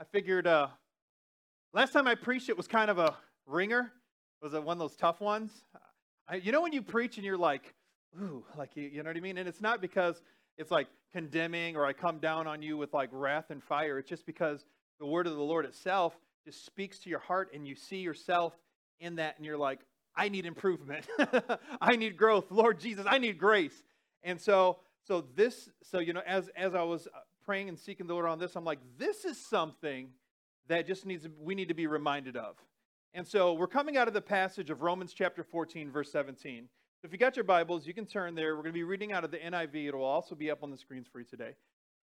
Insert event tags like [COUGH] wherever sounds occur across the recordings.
I figured uh, last time I preached, it was kind of a ringer. Was it one of those tough ones? I, you know when you preach and you're like, ooh, like you, you know what I mean? And it's not because it's like condemning or I come down on you with like wrath and fire. It's just because the word of the Lord itself just speaks to your heart and you see yourself in that and you're like, I need improvement. [LAUGHS] I need growth. Lord Jesus, I need grace. And so, so this, so you know, as as I was uh, praying and seeking the Lord on this, I'm like, this is something that just needs we need to be reminded of. And so we're coming out of the passage of Romans chapter 14, verse 17. So if you got your Bibles, you can turn there. We're going to be reading out of the NIV. It will also be up on the screens for you today.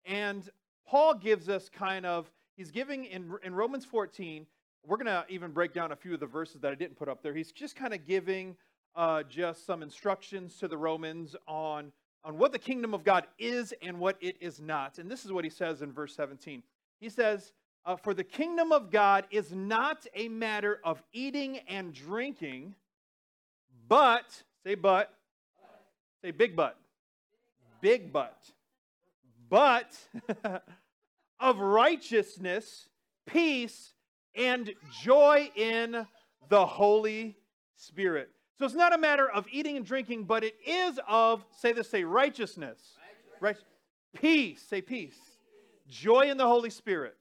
And Paul gives us kind of, he's giving in, in Romans 14, we're going to even break down a few of the verses that I didn't put up there. He's just kind of giving uh, just some instructions to the Romans on, on what the kingdom of God is and what it is not. And this is what he says in verse 17. He says, uh, For the kingdom of God is not a matter of eating and drinking, but, say but, say big but, big but, but [LAUGHS] of righteousness, peace, and joy in the Holy Spirit. So it's not a matter of eating and drinking, but it is of, say this, say righteousness. Right? Peace, say peace. Joy in the Holy Spirit.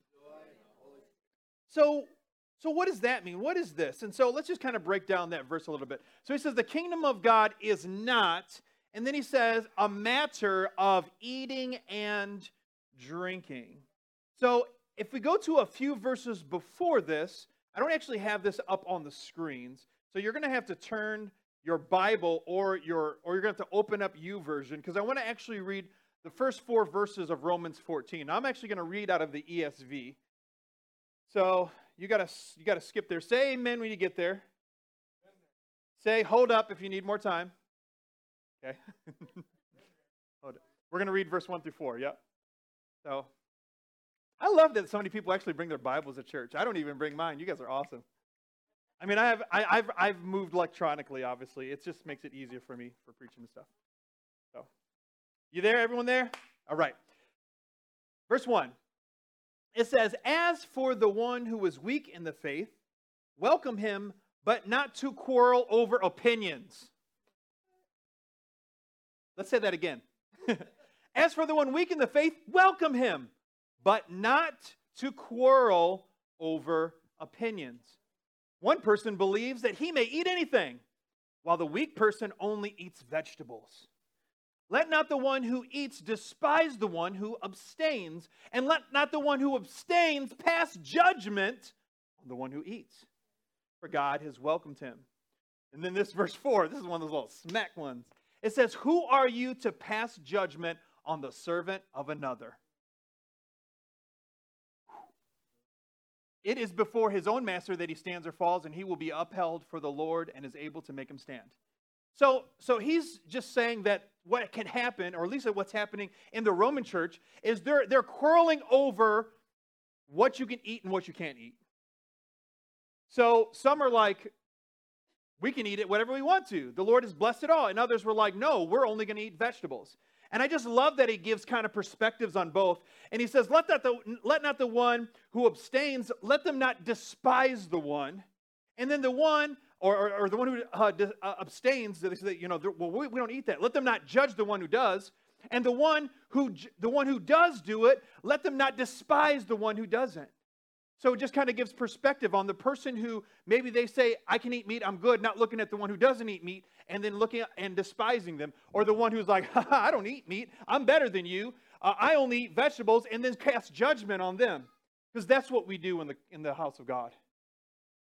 So, so what does that mean? What is this? And so let's just kind of break down that verse a little bit. So he says, the kingdom of God is not, and then he says, a matter of eating and drinking. So if we go to a few verses before this, I don't actually have this up on the screens. So you're going to have to turn your Bible or your or you're going to have to open up U YouVersion because I want to actually read the first four verses of Romans 14. Now, I'm actually going to read out of the ESV. So you got to you got to skip there. Say amen when you get there. Say hold up if you need more time. Okay. [LAUGHS] hold it. We're going to read verse 1 through 4. Yep. So I love that so many people actually bring their Bibles to church. I don't even bring mine. You guys are awesome. I mean, I have I, have I've moved electronically. Obviously, it just makes it easier for me for preaching and stuff. So, you there? Everyone there? All right. Verse one. It says, "As for the one who is weak in the faith, welcome him, but not to quarrel over opinions." Let's say that again. [LAUGHS] As for the one weak in the faith, welcome him but not to quarrel over opinions. One person believes that he may eat anything, while the weak person only eats vegetables. Let not the one who eats despise the one who abstains, and let not the one who abstains pass judgment on the one who eats, for God has welcomed him. And then this verse 4, this is one of those little smack ones. It says, Who are you to pass judgment on the servant of another? It is before his own master that he stands or falls, and he will be upheld for the Lord and is able to make him stand. So, so he's just saying that what can happen, or at least what's happening in the Roman church, is they're, they're quarreling over what you can eat and what you can't eat. So some are like, we can eat it whatever we want to. The Lord has blessed it all. And others were like, no, we're only going to eat vegetables. And I just love that he gives kind of perspectives on both. And he says, let, that the, let not the one who abstains, let them not despise the one. And then the one, or, or, or the one who uh, uh, abstains, they say, you know, well, we, we don't eat that. Let them not judge the one who does. And the one who, the one who does do it, let them not despise the one who doesn't. So it just kind of gives perspective on the person who maybe they say, I can eat meat, I'm good, not looking at the one who doesn't eat meat and then looking and despising them, or the one who's like, [LAUGHS] I don't eat meat, I'm better than you, uh, I only eat vegetables, and then cast judgment on them. Because that's what we do in the, in the house of God.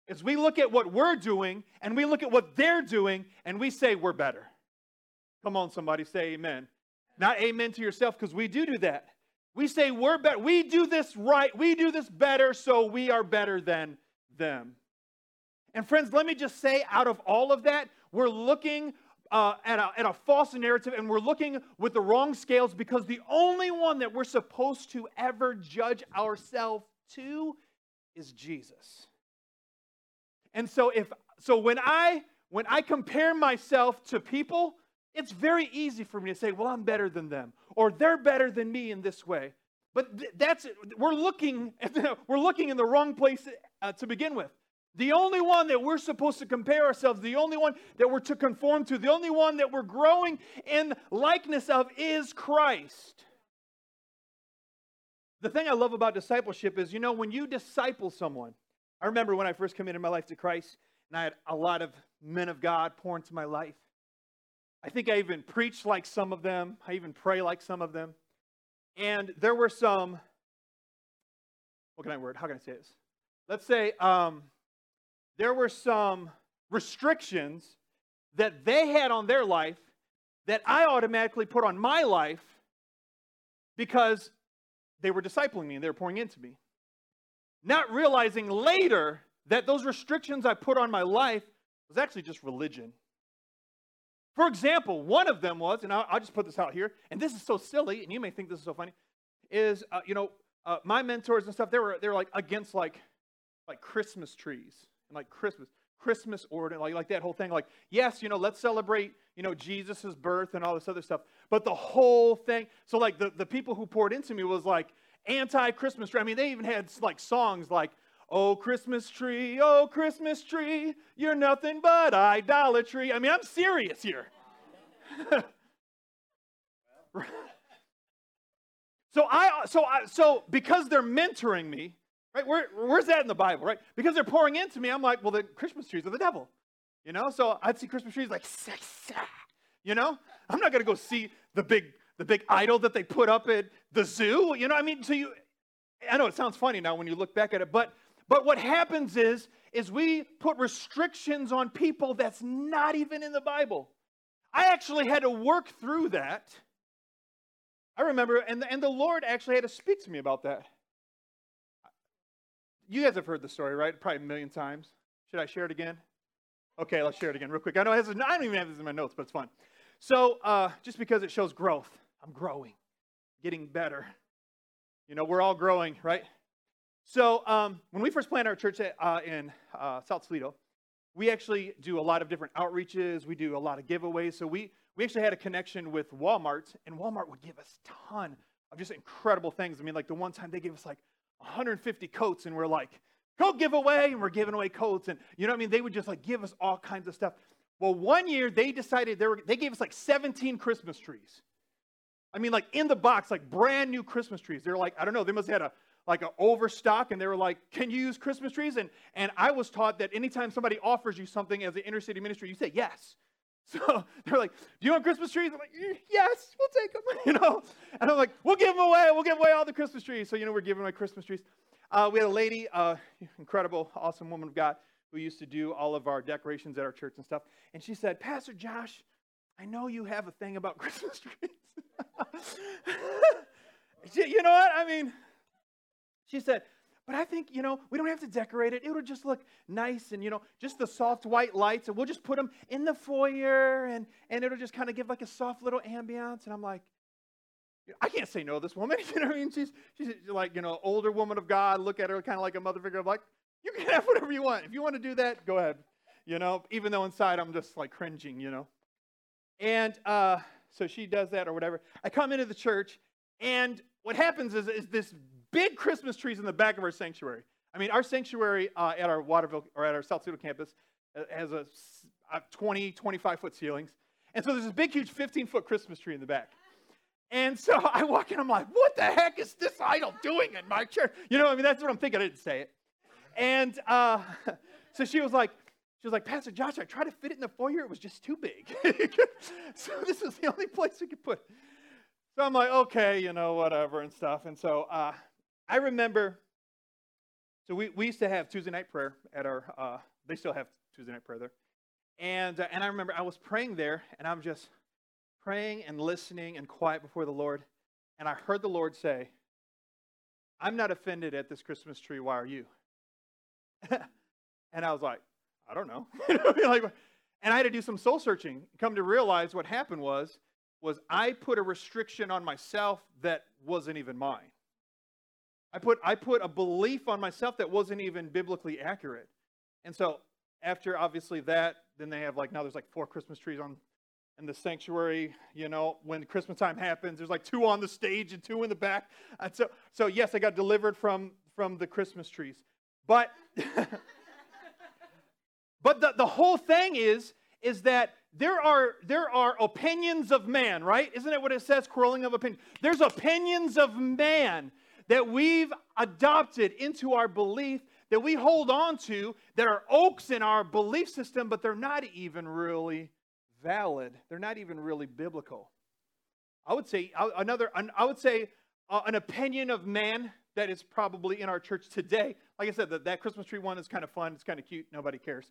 Is we look at what we're doing and we look at what they're doing and we say we're better. Come on, somebody, say amen. Not amen to yourself because we do do that. We say we're better. We do this right. We do this better, so we are better than them. And friends, let me just say out of all of that, we're looking uh, at, a, at a false narrative and we're looking with the wrong scales because the only one that we're supposed to ever judge ourselves to is Jesus. And so if so when I when I compare myself to people, it's very easy for me to say, well, I'm better than them, or they're better than me in this way. But th- that's we're looking [LAUGHS] we're looking in the wrong place uh, to begin with. The only one that we're supposed to compare ourselves, the only one that we're to conform to, the only one that we're growing in likeness of is Christ. The thing I love about discipleship is, you know, when you disciple someone, I remember when I first committed my life to Christ, and I had a lot of men of God pour into my life. I think I even preach like some of them, I even pray like some of them. And there were some, what can I word? How can I say this? Let's say um, there were some restrictions that they had on their life that I automatically put on my life because they were discipling me and they were pouring into me. Not realizing later that those restrictions I put on my life was actually just religion. For example, one of them was, and I'll, just put this out here, and this is so silly, and you may think this is so funny, is uh, you know uh, my mentors and stuff they were they were like against like like Christmas trees and like Christmas Christmas order like like that whole thing like yes you know let's celebrate you know Jesus's birth and all this other stuff but the whole thing so like the the people who poured into me was like anti Christmas I mean they even had like songs like Oh, Christmas tree, oh, Christmas tree, you're nothing but idolatry. I mean, I'm serious here. [LAUGHS] so I so I so because they're mentoring me, right? Where, where's that in the Bible, right? Because they're pouring into me, I'm like, well, the Christmas trees are the devil. You know, so I'd see Christmas trees like, you know, I'm not gonna go see the big the big idol that they put up at the zoo. You know, I mean, so you I know it sounds funny now when you look back at it, but but what happens is, is we put restrictions on people that's not even in the Bible. I actually had to work through that. I remember, and, and the Lord actually had to speak to me about that. You guys have heard the story, right? Probably a million times. Should I share it again? Okay, let's share it again real quick. I know I don't even have this in my notes, but it's fun. So, uh, just because it shows growth, I'm growing, getting better. You know, we're all growing, right? So um, when we first planted our church at, uh, in uh, South Toledo, we actually do a lot of different outreaches. We do a lot of giveaways. So we, we actually had a connection with Walmart, and Walmart would give us a ton of just incredible things. I mean, like the one time they gave us like 150 coats, and we're like, go give away, and we're giving away coats. And you know what I mean? They would just like give us all kinds of stuff. Well, one year they decided they, were, they gave us like 17 Christmas trees. I mean, like in the box, like brand new Christmas trees. They're like, I don't know, they must have had a like an overstock and they were like can you use christmas trees? And, and i was taught that anytime somebody offers you something as an inner city ministry you say yes. [LAUGHS] So they're like do you want christmas trees? I'm like yes we'll take them [LAUGHS] you know? And i'm like we'll give them away we'll give away all the christmas trees. So you know we're giving away christmas trees. Uh, we had a lady uh, incredible awesome woman of god who used to do all of our decorations at our church and stuff. And she said pastor josh i know you have a thing about [LAUGHS] christmas trees. You know what? I mean she said, but I think, you know, we don't have to decorate it. It'll just look nice and, you know, just the soft white lights, and we'll just put them in the foyer, and, and it'll just kind of give like a soft little ambiance. And I'm like, I can't say no to this woman. [LAUGHS] You know what I mean? She's, she's like, you know, older woman of God. Look at her kind of like a mother figure. I'm like, you can have whatever you want. If you want to do that, go ahead. You know, even though inside I'm just like cringing, you know. And uh, so she does that or whatever. I come into the church, and what happens is, is this big Christmas trees in the back of our sanctuary. I mean, our sanctuary uh, at our Waterville or at our South Toledo campus uh, has a, a 20, 25 foot ceilings. And so there's this big, huge 15 foot Christmas tree in the back. And so [LAUGHS] I walk in, I'm like, what the heck is this idol doing in my church? You know, I mean, that's what I'm thinking. I didn't say it. And uh, [LAUGHS] so she was like, she was like, Pastor Josh, I tried to fit it in the foyer. It was just too big. [LAUGHS] so this is the only place we could put it. So I'm like, okay, you know, whatever and stuff. And so uh, I remember, so we, we used to have Tuesday night prayer at our, uh, they still have Tuesday night prayer there. And, uh, and I remember I was praying there, and I'm just praying and listening and quiet before the Lord. And I heard the Lord say, I'm not offended at this Christmas tree. Why are you? [LAUGHS] and I was like, I don't know. [LAUGHS] and I had to do some soul searching. Come to realize what happened was, was I put a restriction on myself that wasn't even mine. I put, I put a belief on myself that wasn't even biblically accurate. And so after obviously that, then they have like, now there's like four Christmas trees on in the sanctuary, you know, when Christmas time happens, there's like two on the stage and two in the back. And so, so yes, I got delivered from from the Christmas trees. But [LAUGHS] but the, the whole thing is is that there are there are opinions of man, right? Isn't it what it says? Quarreling of opinion. There's opinions of man that we've adopted into our belief that we hold on to that are oaks in our belief system, but they're not even really valid. They're not even really biblical. I would say another. I would say uh, an opinion of man that is probably in our church today. Like I said, that, that Christmas tree one is kind of fun. It's kind of cute. Nobody cares.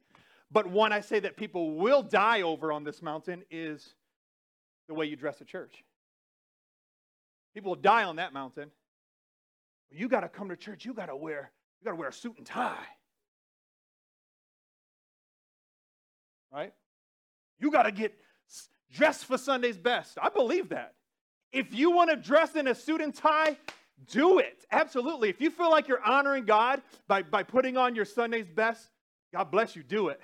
But one I say that people will die over on this mountain is the way you dress at church. People will die on that mountain. You got to come to church. You got to wear. You got to wear a suit and tie. Right? You got to get dressed for Sunday's best. I believe that. If you want to dress in a suit and tie, do it. Absolutely. If you feel like you're honoring God by, by putting on your Sunday's best, God bless you, do it.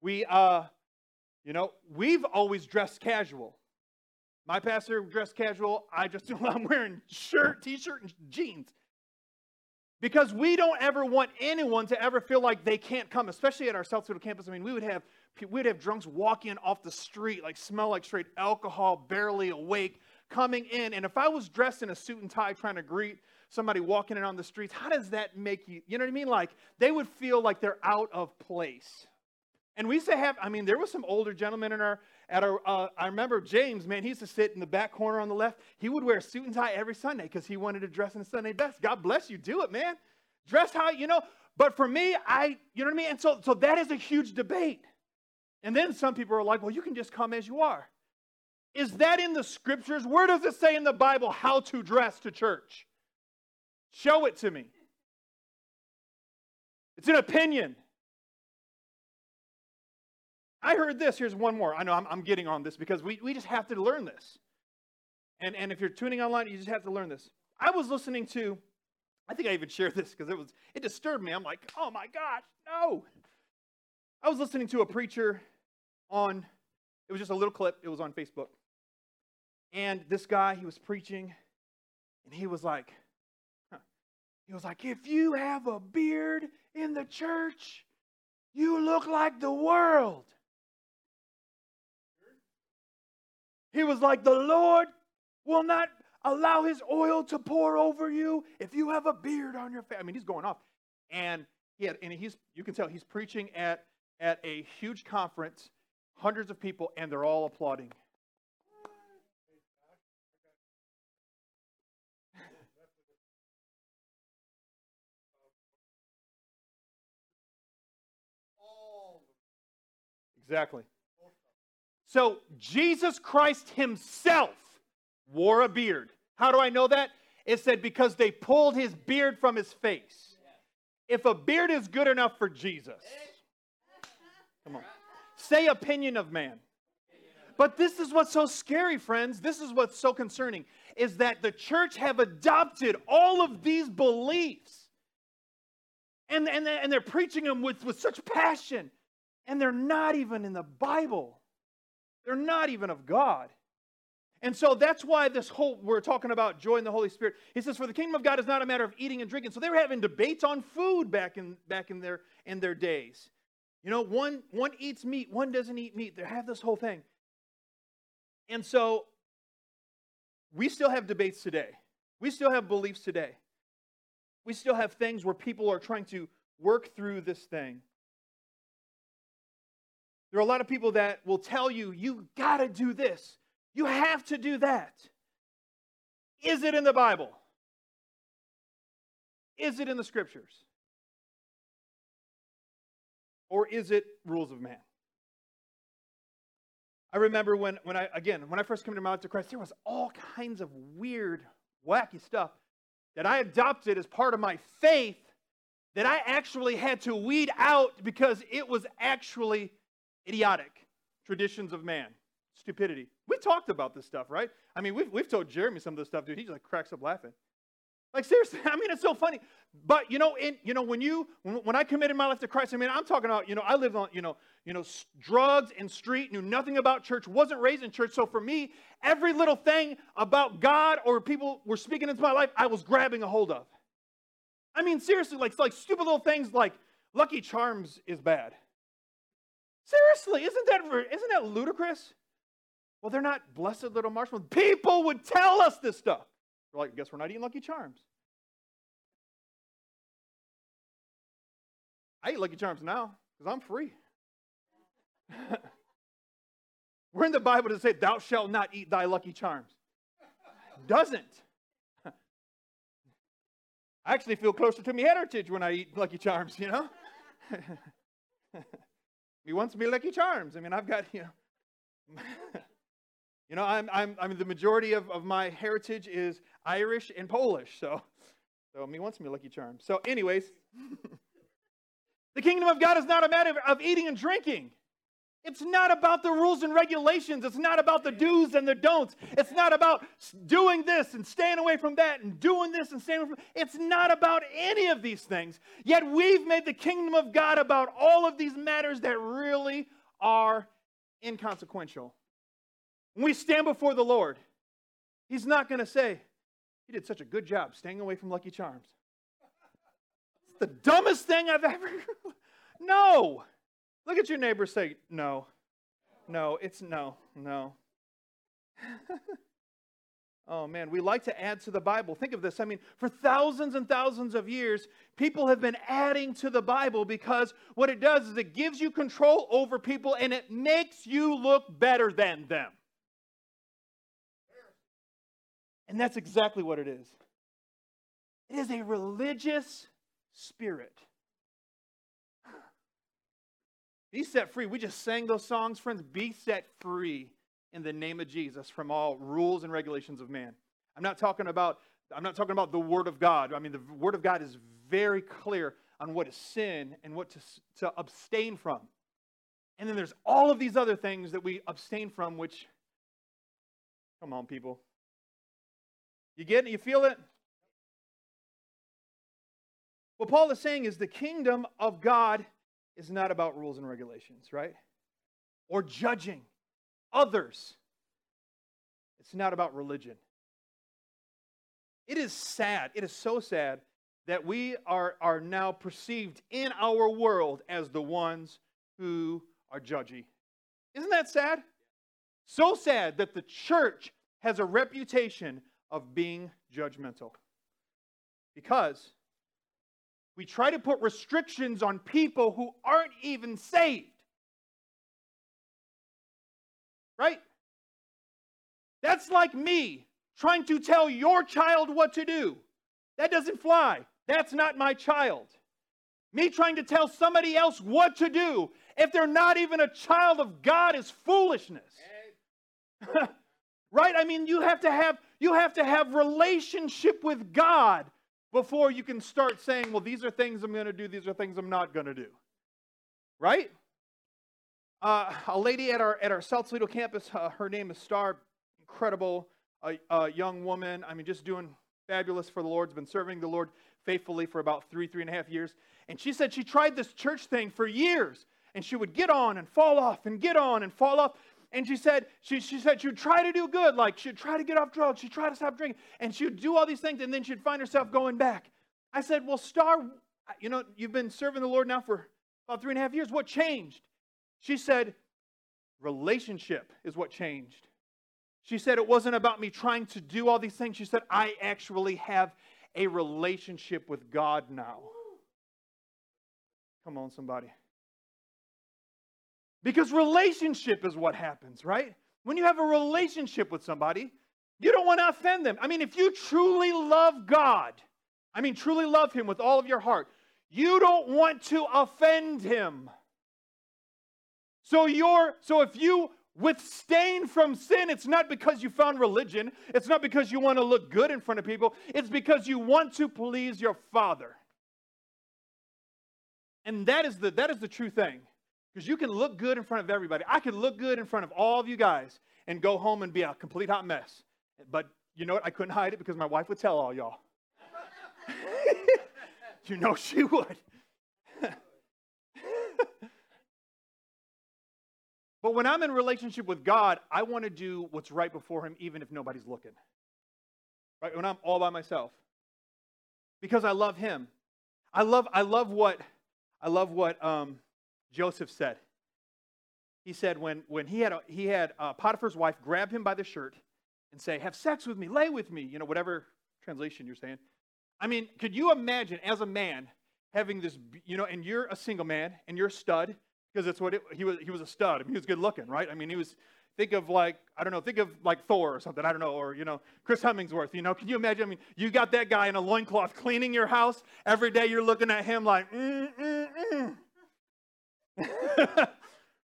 We, uh, you know, we've always dressed casual. My pastor dressed casual. I just, [LAUGHS] I'm wearing shirt, t-shirt, and jeans. Because we don't ever want anyone to ever feel like they can't come, especially at our South campus. I mean, we would have we'd have drunks walking off the street, like smell like straight alcohol, barely awake, coming in. And if I was dressed in a suit and tie trying to greet somebody walking in on the streets, how does that make you? You know what I mean? Like they would feel like they're out of place. And we used to have, I mean, there was some older gentlemen in our, at our, uh, I remember James, man, he used to sit in the back corner on the left. He would wear a suit and tie every Sunday because he wanted to dress in a Sunday best. God bless you, do it, man. Dress how, you know. But for me, I, you know what I mean? And so, so that is a huge debate. And then some people are like, well, you can just come as you are. Is that in the scriptures? Where does it say in the Bible how to dress to church? Show it to me. It's an opinion. I heard this. Here's one more. I know I'm, I'm, getting on this because we, we just have to learn this. And, and if you're tuning online, you just have to learn this. I was listening to, I think I even shared this because it was it disturbed me. I'm like, oh my gosh, no. I was listening to a preacher on, it was just a little clip, it was on Facebook. And this guy, he was preaching, and he was like, he was like, if you have a beard in the church, you look like the world. He was like, The Lord will not allow his oil to pour over you if you have a beard on your face. I mean, he's going off. And he had, and he's you can tell he's preaching at at a huge conference, hundreds of people, and they're all applauding. [LAUGHS] Exactly. So Jesus Christ himself wore a beard. How do I know that? It said because they pulled his beard from his face. If a beard is good enough for Jesus, come on. Say opinion of man. But this is what's so scary, friends. This is what's so concerning is that the church have adopted all of these beliefs. And, and, and they're preaching them with, with such passion. And they're not even in the Bible. They're not even of God. And so that's why this whole, we're talking about joy in the Holy Spirit. He says, for the kingdom of God is not a matter of eating and drinking. So they were having debates on food back in, back in, their, in their days. You know, one, one eats meat, one doesn't eat meat. They have this whole thing. And so we still have debates today. We still have beliefs today. We still have things where people are trying to work through this thing. There are a lot of people that will tell you, you got to do this. You have to do that. Is it in the Bible? Is it in the scriptures? Or is it rules of man? I remember when, when I, again, when I first came to Mount to Christ, there was all kinds of weird, wacky stuff that I adopted as part of my faith that I actually had to weed out because it was actually idiotic traditions of man, stupidity. We talked about this stuff, right? I mean, we've, we've told Jeremy some of this stuff, dude. He just like cracks up laughing. Like seriously, [LAUGHS] I mean, it's so funny. But you know, in you know, when you when, when I committed my life to Christ, I mean, I'm talking about you know, I lived on you know, you know, drugs and street, knew nothing about church, wasn't raised in church. So for me, every little thing about God or people were speaking into my life, I was grabbing a hold of. I mean, seriously, like like stupid little things like Lucky Charms is bad. Seriously, isn't that isn't that ludicrous? Well, they're not blessed little marshmallows. People would tell us this stuff. We're like, guess we're not eating Lucky Charms. I eat Lucky Charms now because I'm free. [LAUGHS] We're in the Bible to say, Thou shalt not eat thy Lucky Charms. Doesn't. [LAUGHS] I actually feel closer to my heritage when I eat Lucky Charms, you know? [LAUGHS] he wants me Lucky Charms. I mean, I've got, [LAUGHS] you know. [LAUGHS] you know, I'm, I'm, I mean, the majority of, of my heritage is Irish and Polish, so, so he wants me Lucky Charms. So, anyways, [LAUGHS] the kingdom of God is not a matter of eating and drinking. It's not about the rules and regulations. It's not about the do's and the don'ts. It's not about doing this and staying away from that and doing this and staying away from It's not about any of these things. Yet we've made the kingdom of God about all of these matters that really are inconsequential. When we stand before the Lord, He's not going to say, You did such a good job staying away from Lucky Charms. It's the dumbest thing I've ever. [LAUGHS] no. Look at your neighbor say, no. No, it's no, no. [LAUGHS] oh man, we like to add to the Bible. Think of this. I mean, for thousands and thousands of years, people have been adding to the Bible because what it does is it gives you control over people and it makes you look better than them. And that's exactly what it is. It is a religious spirit. Be set free. We just sang those songs, friends. Be set free in the name of Jesus from all rules and regulations of man. I'm not talking about I'm not talking about the word of God. I mean the word of God is very clear on what is sin and what to, to abstain from. And then there's all of these other things that we abstain from which come on people. You get it? You feel it? What Paul is saying is the kingdom of God is not about rules and regulations, right? Or judging others. It's not about religion. It is sad. It is so sad that we are, are now perceived in our world as the ones who are judgy. Isn't that sad? So sad that the church has a reputation of being judgmental. Because we try to put restrictions on people who aren't even saved. Right? That's like me trying to tell your child what to do. That doesn't fly. That's not my child. Me trying to tell somebody else what to do if they're not even a child of God is foolishness. [LAUGHS] right? I mean, you have to have you have to have relationship with God before you can start saying, well, these are things I'm going to do, these are things I'm not going to do. Right? Uh, a lady at our, at our South Toledo campus, uh, her name is Star, incredible uh, young woman. I mean, just doing fabulous for the Lord, has been serving the Lord faithfully for about three, three and a half years. And she said she tried this church thing for years. And she would get on and fall off and get on and fall off. And she said, she, she said she would try to do good, like she'd try to get off drugs, she'd try to stop drinking, and she would do all these things, and then she'd find herself going back. I said, Well, Star, you know, you've been serving the Lord now for about three and a half years. What changed? She said, Relationship is what changed. She said, It wasn't about me trying to do all these things. She said, I actually have a relationship with God now. Come on, somebody. Because relationship is what happens, right? When you have a relationship with somebody, you don't want to offend them. I mean, if you truly love God, I mean, truly love Him with all of your heart, you don't want to offend Him. So you're so if you abstain from sin, it's not because you found religion, it's not because you want to look good in front of people, it's because you want to please your Father. And that is the that is the true thing. Because you can look good in front of everybody. I can look good in front of all of you guys and go home and be a complete hot mess. But you know what? I couldn't hide it because my wife would tell all y'all. [LAUGHS] you know she would. [LAUGHS] but when I'm in relationship with God, I want to do what's right before him even if nobody's looking. Right? When I'm all by myself. Because I love him. I love I love what I love what um, Joseph said. He said when, when he had, a, he had uh, Potiphar's wife grab him by the shirt and say, Have sex with me, lay with me, you know, whatever translation you're saying. I mean, could you imagine as a man having this, you know, and you're a single man and you're a stud, because that's what it, he was, he was a stud. I mean, he was good looking, right? I mean, he was, think of like, I don't know, think of like Thor or something, I don't know, or, you know, Chris Hemsworth, you know, can you imagine? I mean, you got that guy in a loincloth cleaning your house. Every day you're looking at him like, mm, mm, mm. [LAUGHS]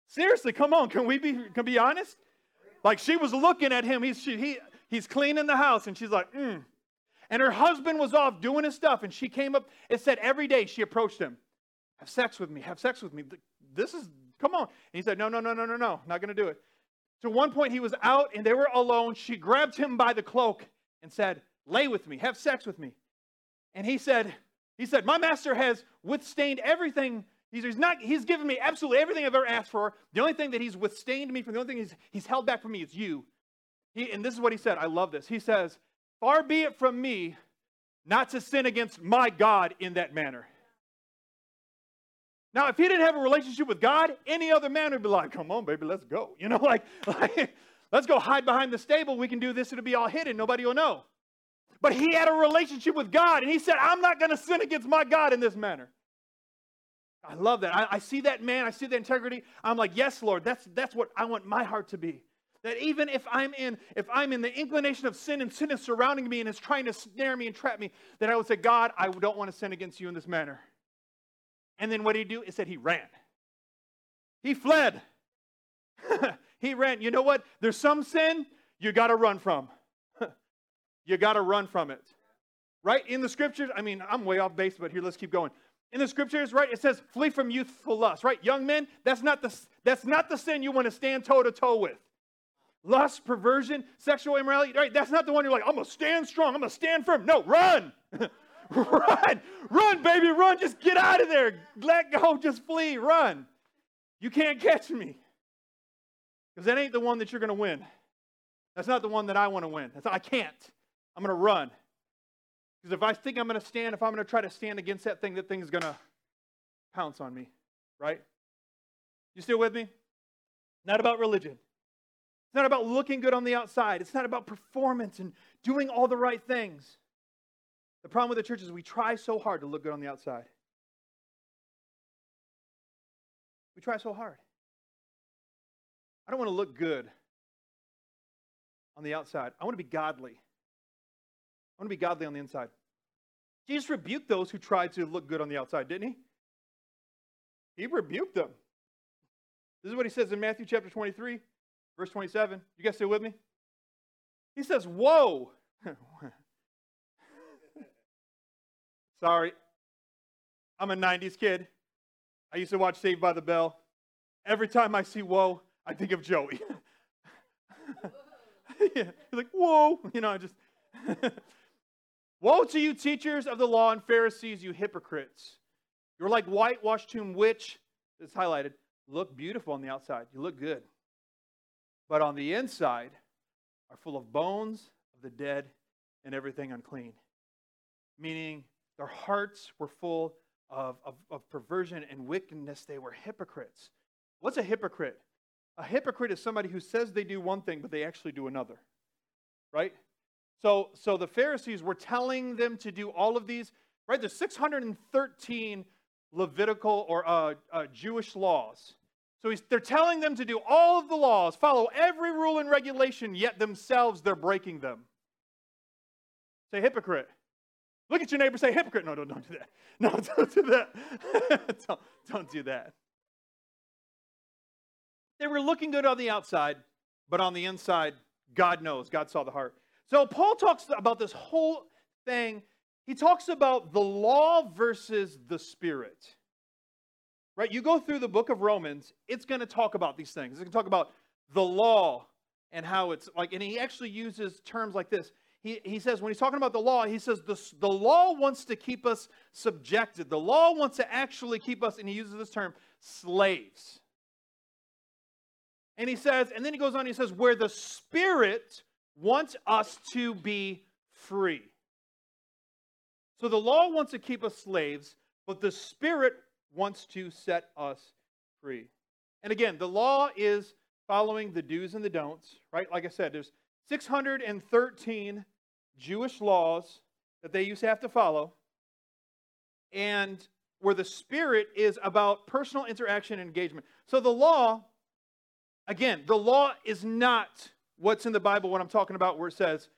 Seriously, come on, can we be, can be honest? Like she was looking at him, he's, she, he, he's cleaning the house, and she's like, mm. And her husband was off doing his stuff, and she came up, it said every day she approached him, have sex with me, have sex with me. This is, come on. And he said, no, no, no, no, no, no, not going to do it. To one point he was out and they were alone. She grabbed him by the cloak and said, lay with me, have sex with me. And he said, he said, my master has withstained everything He's, not, he's given me absolutely everything I've ever asked for. The only thing that he's withstained me from, the only thing he's, he's held back from me is you. He, and this is what he said. I love this. He says, Far be it from me not to sin against my God in that manner. Now, if he didn't have a relationship with God, any other man would be like, come on, baby, let's go. [LAUGHS] You know, like, like let's go hide behind the stable. We can do this. It'll be all hidden. Nobody will know. But he had a relationship with God, and he said, I'm not going to sin against my God in this manner. I love that. I, I, see that man, I see the integrity. I'm like, yes, Lord, that's, that's what I want my heart to be. That even if I'm in, if I'm in the inclination of sin and sin is surrounding me and is trying to snare me and trap me, that I would say, God, I don't want to sin against you in this manner. And then what did he do? It said he ran. He fled. [LAUGHS] he ran. You know what? There's some sin you got to run from. [LAUGHS] you got to run from it. Right? In the scriptures, I mean, I'm way off base, but here, let's keep going in the scriptures, right? It says, flee from youthful lust, right? Young men, that's not the, that's not the sin you want to stand toe to toe with. Lust, perversion, sexual immorality, right? That's not the one you're like, I'm going to stand strong, I'm going to stand firm. No, run. [LAUGHS] run. Run, baby, run. Just get out of there. Let go. Just flee. Run. You can't catch me. Because that ain't the one that you're going to win. That's not the one that I want to win. That's, I can't. I'm going to run. Because if I think I'm going to stand, if I'm going to try to stand against that thing, that thing's going to pounce on me, right? You still with me? Not about religion. It's not about looking good on the outside. It's not about performance and doing all the right things. The problem with the church is we try so hard to look good on the outside. We try so hard. I don't want to look good on the outside. I want to be godly. I want to be godly on the inside. Jesus rebuked those who tried to look good on the outside, didn't he? He rebuked them. This is what he says in Matthew chapter 23, verse 27. You guys still with me? He says, Whoa. [LAUGHS] Sorry. I'm a 90s kid. I used to watch Saved by the Bell. Every time I see whoa, I think of Joey. [LAUGHS] [LAUGHS] yeah, he's like, whoa. You know, I just. Woe to you, teachers of the law and Pharisees, you hypocrites! You're like whitewashed tomb, which, it's highlighted, look beautiful on the outside. You look good. But on the inside are full of bones of the dead and everything unclean. Meaning their hearts were full of, of, of perversion and wickedness. They were hypocrites. What's a hypocrite? A hypocrite is somebody who says they do one thing, but they actually do another. Right? So, so the Pharisees were telling them to do all of these, right? There's 613 Levitical or uh, uh, Jewish laws. So they're telling them to do all of the laws, follow every rule and regulation, yet themselves they're breaking them. Say hypocrite. Look at your neighbor, say hypocrite. No, [LAUGHS] no, don't do that. No, don't do that. don't, don't do that. They were looking good on the outside, but on the inside, God knows. God saw the heart. So Paul talks about this whole thing. He talks about the law versus the spirit. Right? You go through the book of Romans, it's going to talk about these things. It's going to talk about the law and how it's like, and he actually uses terms like this. he, he says, when he's talking about the law, he says, the, the law wants to keep us subjected. The law wants to actually keep us, and he uses this term, slaves. And he says, and then he goes on, he says, where the Spirit wants us to be free. So the law wants to keep us slaves, but the Spirit wants to set us free. And again, the law is following the do's and the don'ts, right? Like I said, there's 613 Jewish laws that they used to have to follow. And where the Spirit is about personal interaction and engagement. So the law, again, the law is not what's in the Bible, what I'm talking about, where it says,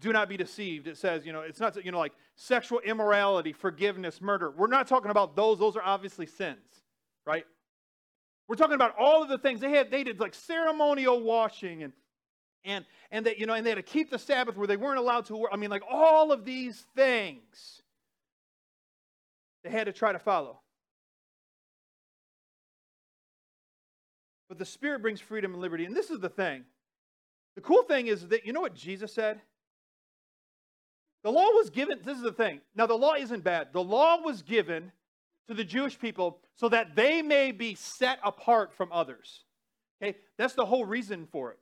do not be deceived. It says, you know, it's not, you know, like sexual immorality, forgiveness, murder. We're not talking about those. Those are obviously sins, right? We're talking about all of the things they had. They did like ceremonial washing and and and that you know and they had to keep the Sabbath where they weren't allowed to work. I mean, like all of these things they had to try to follow. But the Spirit brings freedom and liberty. And this is the thing. The cool thing is that you know what Jesus said? The law was given, this is the thing. Now, the law isn't bad. The law was given to the Jewish people so that they may be set apart from others. Okay? That's the whole reason for it.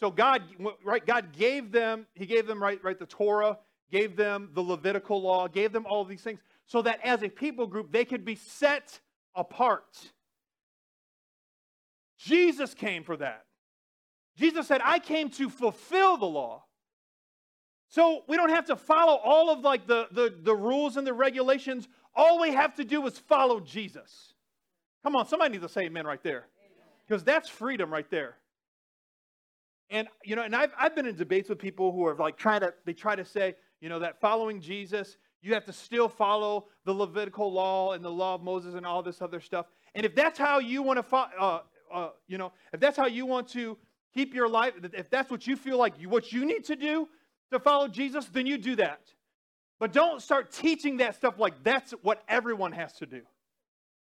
So God, right, God gave them, He gave them right, right, the Torah, gave them the Levitical law, gave them all these things, so that as a people group they could be set apart. Jesus came for that. Jesus said, I came to fulfill the law. So we don't have to follow all of like the, the, the rules and the regulations. All we have to do is follow Jesus. Come on, somebody needs to say amen right there. Because that's freedom right there. And you know, and I've I've been in debates with people who are like trying to they try to say, you know, that following Jesus, you have to still follow the Levitical law and the law of Moses and all this other stuff. And if that's how you want to, fo- uh, uh, you know, if that's how you want to keep your life, if that's what you feel like you, what you need to do, to follow Jesus, then you do that. But don't start teaching that stuff like that's what everyone has to do.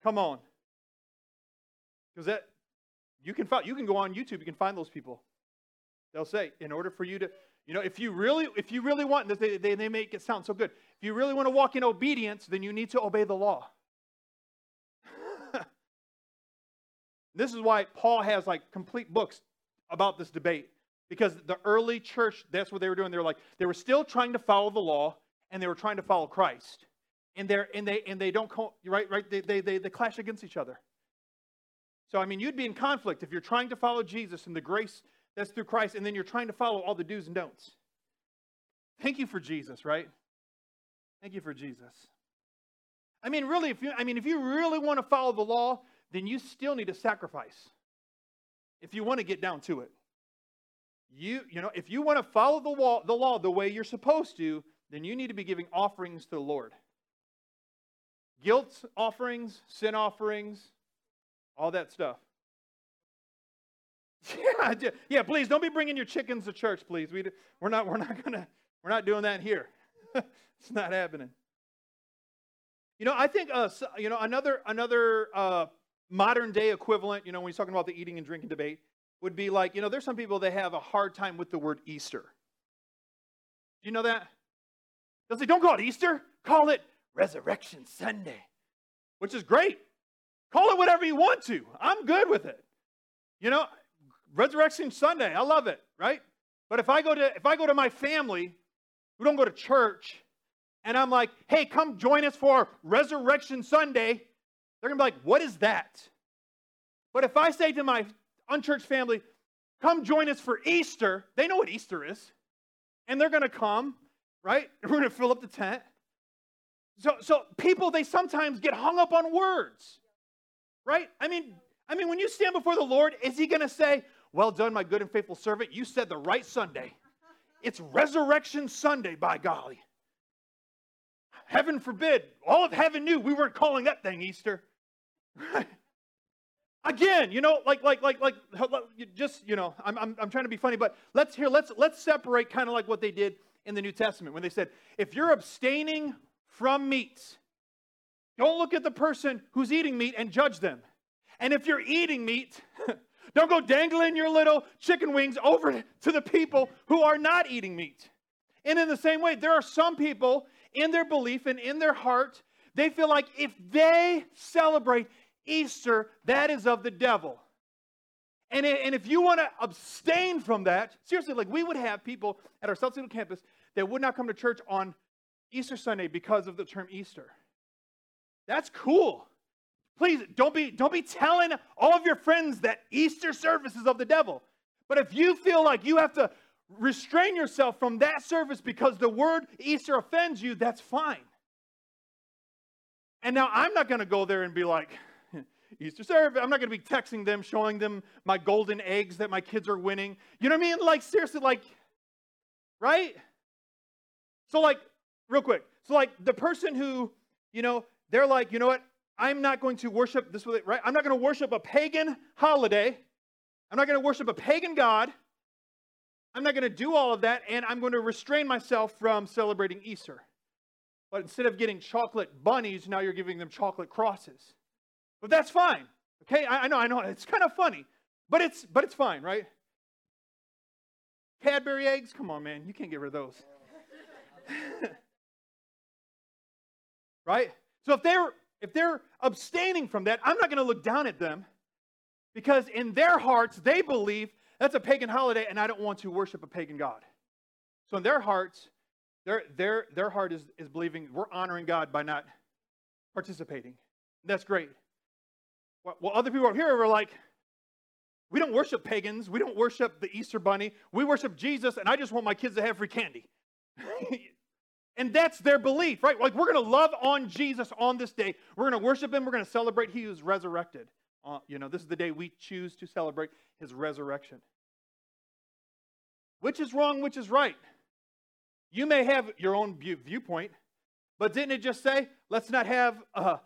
Come on. Because that you can find, you can go on YouTube, you can find those people. They'll say, in order for you to, you know, if you really, if you really want, they, they, they make it sound so good. If you really want to walk in obedience, then you need to obey the law. [LAUGHS] this is why Paul has like complete books about this debate. Because the early church, that's what they were doing. They were like, they were still trying to follow the law and they were trying to follow Christ. And they're and they and they don't right, right, they, they they they clash against each other. So I mean you'd be in conflict if you're trying to follow Jesus and the grace that's through Christ, and then you're trying to follow all the do's and don'ts. Thank you for Jesus, right? Thank you for Jesus. I mean, really, if you I mean if you really want to follow the law, then you still need a sacrifice. If you want to get down to it. You, you know, if you want to follow the law, the law the way you're supposed to, then you need to be giving offerings to the Lord. Guilt offerings, sin offerings, all that stuff. [LAUGHS] Yeah, yeah. Please don't be bringing your chickens to church, please. We, we're not, we're not [LAUGHS] gonna, we're not doing that here. [LAUGHS] it's not happening. You know, I think, uh, you know, another, another uh, modern day equivalent. You know, when he's talking about the eating and drinking debate, would be like, you know, there's some people that have a hard time with the word Easter. Do you know that? They'll say, don't call it Easter, call it Resurrection Sunday, which is great. Call it whatever you want to. I'm good with it. You know, Resurrection Sunday, I love it, right? But if I go to if I go to my family who don't go to church and I'm like, hey, come join us for Resurrection Sunday, they're gonna be like, what is that? But if I say to my unchurched family, come join us for Easter. They know what Easter is. And they're going to come, right? [LAUGHS] We're going to fill up the tent. So, so people, they sometimes get hung up on words, right? I mean, I mean, when you stand before the Lord, is he going to say, well done, my good and faithful servant. You said the right Sunday. It's Resurrection Sunday, by golly. Heaven forbid. All of heaven knew we weren't calling that thing Easter. Again, you know, like, like, like, like, just, you know, I'm, I'm, I'm trying to be funny, but let's here, let's, let's separate kind of like what they did in the New Testament when they said, if you're abstaining from meat, don't look at the person who's eating meat and judge them. And if you're eating meat, [LAUGHS] don't go dangling your little chicken wings over to the people who are not eating meat. And in the same way, there are some people in their belief and in their heart, they feel like if they celebrate Easter, that is of the devil. And, and if you want to abstain from that, seriously, like we would have people at our South Seattle campus that would not come to church on Easter Sunday because of the term Easter. That's cool. Please don't be, don't be telling all of your friends that Easter service is of the devil. But if you feel like you have to restrain yourself from that service because the word Easter offends you, that's fine. And now I'm not going to go there and be like, Easter service. I'm not going to be texting them, showing them my golden eggs that my kids are winning. You know what I mean? Like, seriously, like, right? So, like, real quick. So, like, the person who, you know, they're like, you know what? I'm not going to worship this, right? I'm not going to worship a pagan holiday. I'm not going to worship a pagan God. I'm not going to do all of that, and I'm going to restrain myself from celebrating Easter. But instead of getting chocolate bunnies, now you're giving them chocolate crosses. But that's fine. Okay, I, I know, I know. It's kind of funny, but it's but it's fine, right? Cadbury eggs, come on, man, you can't get rid of those. [LAUGHS] right? So if they're if they're abstaining from that, I'm not going to look down at them because in their hearts they believe that's a pagan holiday and I don't want to worship a pagan god. So in their hearts, their their their heart is, is believing we're honoring God by not participating. That's great. Well, other people over here are like, we don't worship pagans. We don't worship the Easter bunny. We worship Jesus, and I just want my kids to have free candy. [LAUGHS] And that's their belief, right? Like we're going to love on Jesus on this day. We're going to worship him. We're going to celebrate he was resurrected. Uh, you know, this is the day we choose to celebrate his resurrection. Which is wrong, which is right? You may have your own view, viewpoint, but didn't it just say, let's not have, uh,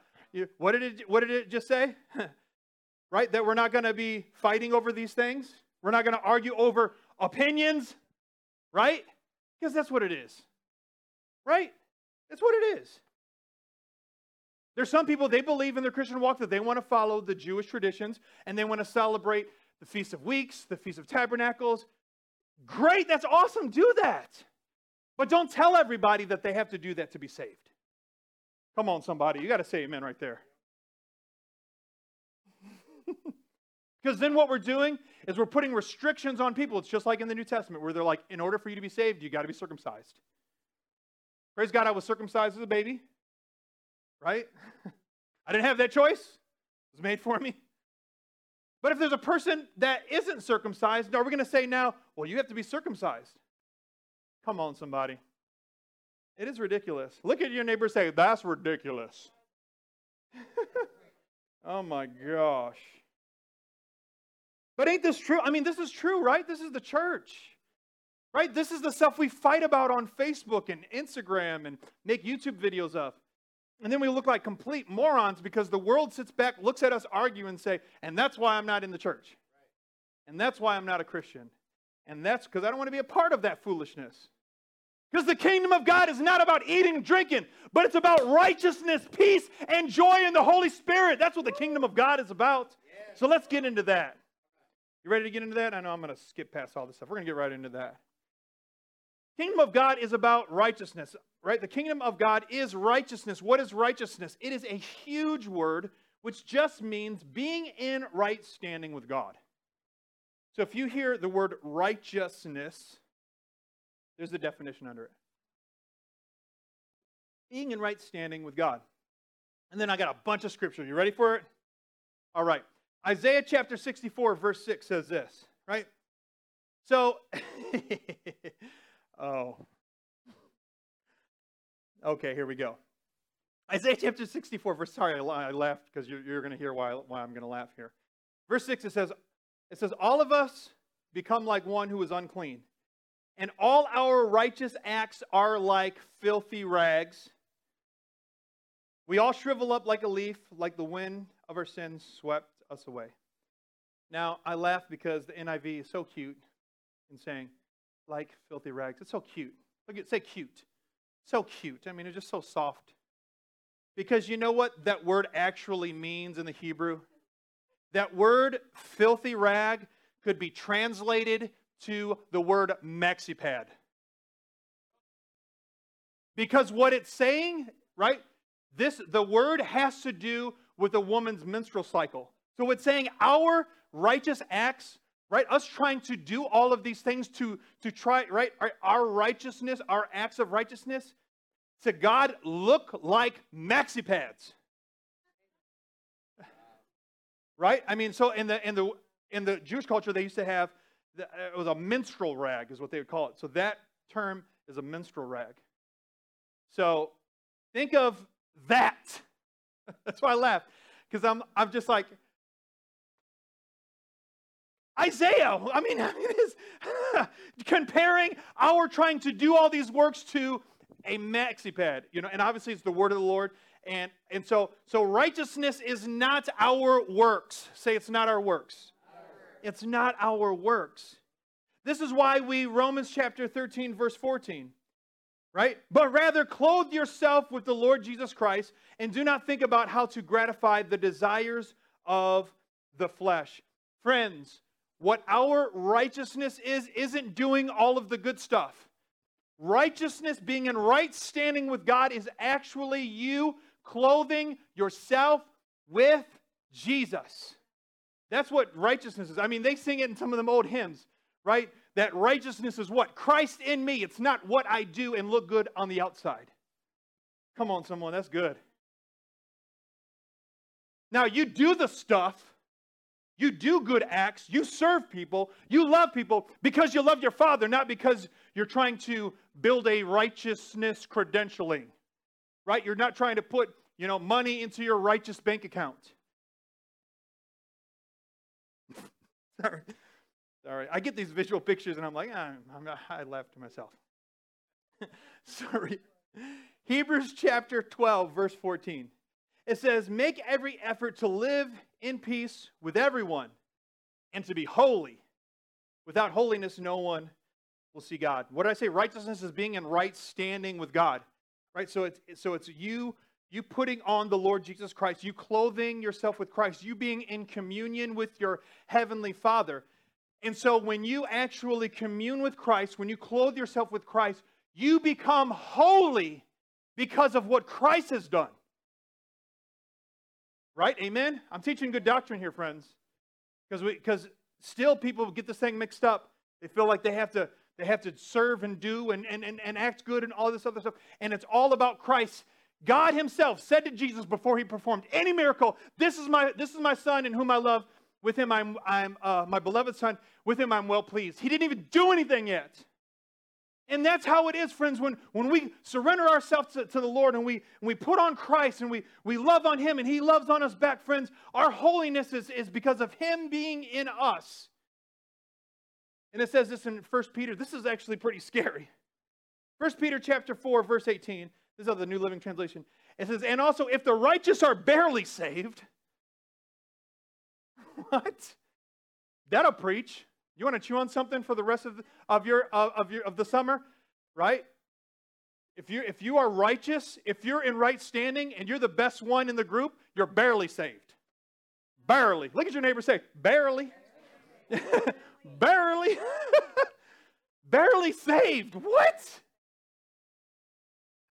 what, did it, what did it just say? [LAUGHS] right? That we're not going to be fighting over these things. We're not going to argue over opinions, right? Because that's what it is. Right? That's what it is. There's some people, they believe in their Christian walk that they want to follow the Jewish traditions and they want to celebrate the Feast of Weeks, the Feast of Tabernacles. Great, that's awesome. Do that. But don't tell everybody that they have to do that to be saved. Come on, somebody. You got to say amen right there. [LAUGHS] because then what we're doing is we're putting restrictions on people. It's just like in the New Testament where they're like, in order for you to be saved, you got to be circumcised. Praise God, I was circumcised as a baby, right? [LAUGHS] I didn't have that choice, it was made for me. But if there's a person that isn't circumcised, are we going to say now, well, you have to be circumcised? Come on, somebody. It is ridiculous. Look at your neighbor say, that's ridiculous. [LAUGHS] oh my gosh. But ain't this true? I mean, this is true, right? This is the church. Right? This is the stuff we fight about on Facebook and Instagram and make YouTube videos of. And then we look like complete morons because the world sits back, looks at us argue and say, and that's why I'm not in the church. And that's why I'm not a Christian. And that's because I don't want to be a part of that foolishness. Because the kingdom of God is not about eating, and drinking, but it's about righteousness, peace, and joy in the Holy Spirit. That's what the kingdom of God is about. So let's get into that. You ready to get into that? I know I'm going to skip past all this stuff. We're going to get right into that. Kingdom of God is about righteousness, right? The kingdom of God is righteousness. What is righteousness? It is a huge word which just means being in right standing with God. So if you hear the word righteousness, there's the definition under it. Being in right standing with God. And then I got a bunch of scripture. You ready for it? All right. Isaiah chapter 64, verse 6 says this, right? So [LAUGHS] Oh. Okay, here we go. Isaiah chapter 64, verse, sorry, I laughed because you're, you're going to hear why, why I'm going to laugh here. Verse 6, it says, it says, All of us become like one who is unclean, and all our righteous acts are like filthy rags. We all shrivel up like a leaf, like the wind of our sins swept us away. Now, I laugh because the NIV is so cute in saying, like filthy rags. It's so cute. Look at say cute. So cute. I mean, it's just so soft. Because you know what that word actually means in the Hebrew? That word filthy rag could be translated to the word maxipad. Because what it's saying, right? This the word has to do with a woman's menstrual cycle. So it's saying our righteous acts, right? Us trying to do all of these things to to try, right? Our, our righteousness, our acts of righteousness, to God look like maxi pads. Right? I mean, so in the in the in the Jewish culture, they used to have it was a menstrual rag, is what they would call it. So that term is a menstrual rag. So think of that. [LAUGHS] That's why I laugh because I'm I'm just like Isaiah. I mean, [LAUGHS] I mean [LAUGHS] comparing our trying to do all these works to a maxi pad, you know, and obviously it's the word of the Lord. And, and so, so righteousness is not our works. Say it's not our works. It's not our works. This is why we, Romans chapter 13, verse 14, right? But rather clothe yourself with the Lord Jesus Christ and do not think about how to gratify the desires of the flesh. Friends, what our righteousness is, isn't doing all of the good stuff. Righteousness, being in right standing with God, is actually you clothing yourself with Jesus. That's what righteousness is. I mean, they sing it in some of them old hymns, right? That righteousness is what? Christ in me. It's not what I do and look good on the outside. Come on, someone, that's good. Now, you do the stuff, you do good acts, you serve people, you love people because you love your Father, not because you're trying to build a righteousness credentialing, right? You're not trying to put, you know, money into your righteous bank account. Sorry. Sorry. I get these visual pictures and I'm like, ah, I'm I to myself. [LAUGHS] Sorry. Hebrews chapter 12, verse 14. It says, Make every effort to live in peace with everyone and to be holy. Without holiness, no one will see God. What did I say? Righteousness is being in right standing with God. Right? So it's so it's you you putting on the Lord Jesus Christ, you clothing yourself with Christ, you being in communion with your heavenly Father. And so when you actually commune with Christ, when you clothe yourself with Christ, you become holy because of what Christ has done. Right? Amen? I'm teaching good doctrine here, friends. Because we because still people get this thing mixed up. They feel like they have to they have to serve and do and, and, and, and act good and all this other stuff. And it's all about Christ. God Himself said to Jesus before He performed any miracle, This is my, this is my Son in whom I love. With Him I'm, I'm uh, my beloved Son. With Him I'm well pleased. He didn't even do anything yet. And that's how it is, friends, when, when we surrender ourselves to, to the Lord and we, we put on Christ and we, we love on Him and He loves on us back, friends, our holiness is, is because of Him being in us. And it says this in 1 Peter. This is actually pretty scary. 1 Peter chapter 4, verse 18. This is the New Living Translation. It says, and also if the righteous are barely saved, [LAUGHS] what? That'll preach. You want to chew on something for the rest of, the, of your of, of your of the summer, right? If you if you are righteous, if you're in right standing and you're the best one in the group, you're barely saved. Barely. Look at your neighbor say, barely. [LAUGHS] barely, [LAUGHS] barely saved. What?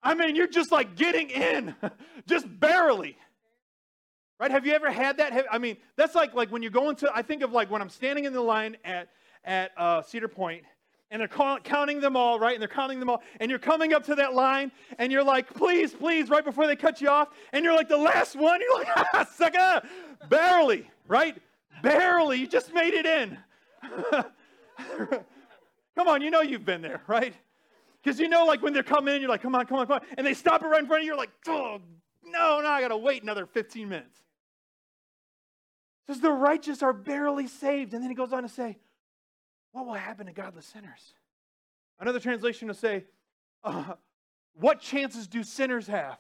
I mean, you're just like getting in, [LAUGHS] just barely. Right? Have you ever had that? Have, I mean, that's like like when you go into. I think of like when I'm standing in the line at at uh, Cedar Point, and they're call, counting them all, right? And they're counting them all, and you're coming up to that line, and you're like, please, please, right before they cut you off, and you're like the last one. You're like, ah, sucker, barely, right? Barely, you just made it in. [LAUGHS] come on, you know you've been there, right? Because you know, like when they're coming in, you're like, come on, come on, come on. And they stop it right in front of you, you're like, oh, no, no, I got to wait another 15 minutes. It says the righteous are barely saved. And then he goes on to say, what will happen to godless sinners? Another translation will say, uh, what chances do sinners have?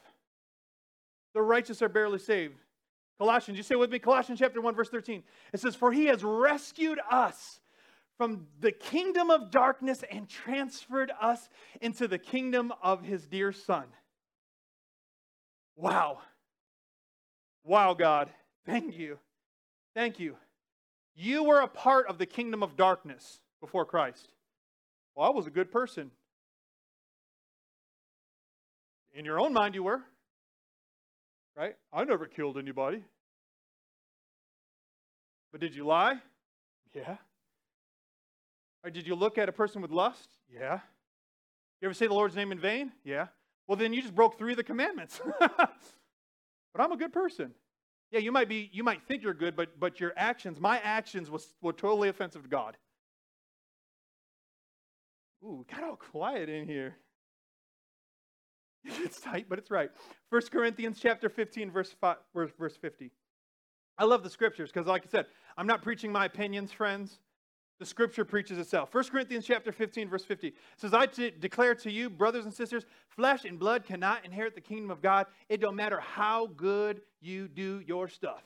The righteous are barely saved. Colossians, you say with me, Colossians chapter 1, verse 13. It says, For he has rescued us from the kingdom of darkness and transferred us into the kingdom of his dear son. Wow. Wow, God. Thank you. Thank you. You were a part of the kingdom of darkness before Christ. Well, I was a good person. In your own mind, you were. Right? I never killed anybody. But did you lie? Yeah. Or did you look at a person with lust? Yeah. You ever say the Lord's name in vain? Yeah. Well, then you just broke three of the commandments. [LAUGHS] but I'm a good person. Yeah, you might be, you might think you're good, but but your actions, my actions was were totally offensive to God. Ooh, got all quiet in here. [LAUGHS] It's tight, but it's right. 1 Corinthians chapter 15, verse, 5, verse 50. I love the scriptures because, like I said, I'm not preaching my opinions, friends. The scripture preaches itself. 1 Corinthians chapter 15, verse 50 says, I t- declare to you, brothers and sisters, flesh and blood cannot inherit the kingdom of God. It don't matter how good you do your stuff.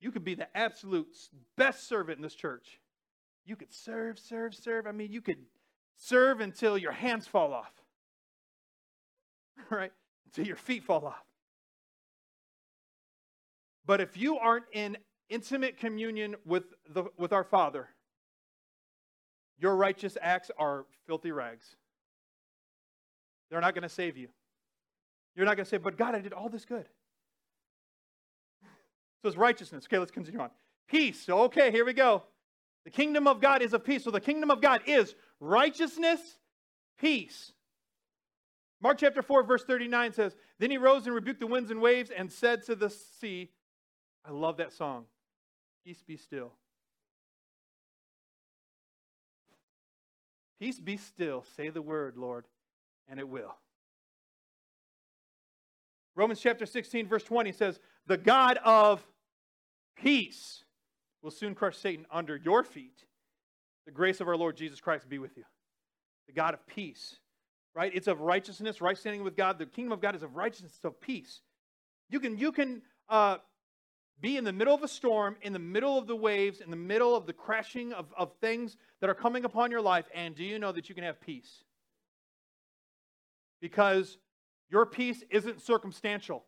You could be the absolute best servant in this church. You could serve, serve, serve. I mean, you could serve until your hands fall off. [LAUGHS] Right? Until your feet fall off. But if you aren't in intimate communion with, the, with our Father, your righteous acts are filthy rags. They're not going to save you. You're not going to say, but God, I did all this good. So it's righteousness. Okay, let's continue on. Peace. Okay, here we go. The kingdom of God is of peace. So the kingdom of God is righteousness, peace. Mark chapter 4, verse 39 says, Then he rose and rebuked the winds and waves and said to the sea, I love that song. Peace be still. Peace be still. Say the word, Lord, and it will. Romans chapter 16, verse 20 says, The God of peace will soon crush Satan under your feet. The grace of our Lord Jesus Christ be with you. The God of peace, right? It's of righteousness, right standing with God. The kingdom of God is of righteousness, of peace. You can, you can uh, be in the middle of a storm, in the middle of the waves, in the middle of the crashing of, of things that are coming upon your life, and do you know that you can have peace? Because your peace isn't circumstantial.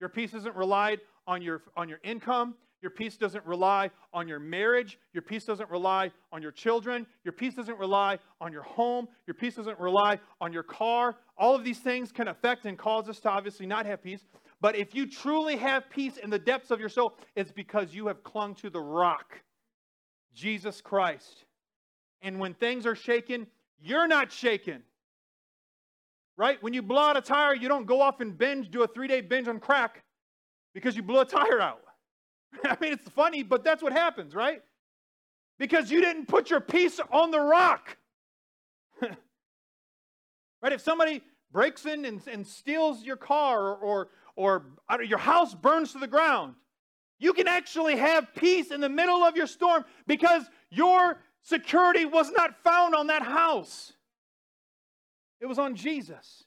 Your peace isn't relied on your, on your income. Your peace doesn't rely on your marriage. Your peace doesn't rely on your children. Your peace doesn't rely on your home. Your peace doesn't rely on your car. All of these things can affect and cause us to obviously not have peace. But if you truly have peace in the depths of your soul, it's because you have clung to the rock, Jesus Christ. And when things are shaken, you're not shaken. Right? When you blow out a tire, you don't go off and binge, do a three day binge on crack because you blew a tire out. [LAUGHS] I mean, it's funny, but that's what happens, right? Because you didn't put your peace on the rock. [LAUGHS] right? If somebody breaks in and, and steals your car or, or, or your house burns to the ground. You can actually have peace in the middle of your storm because your security was not found on that house. It was on Jesus.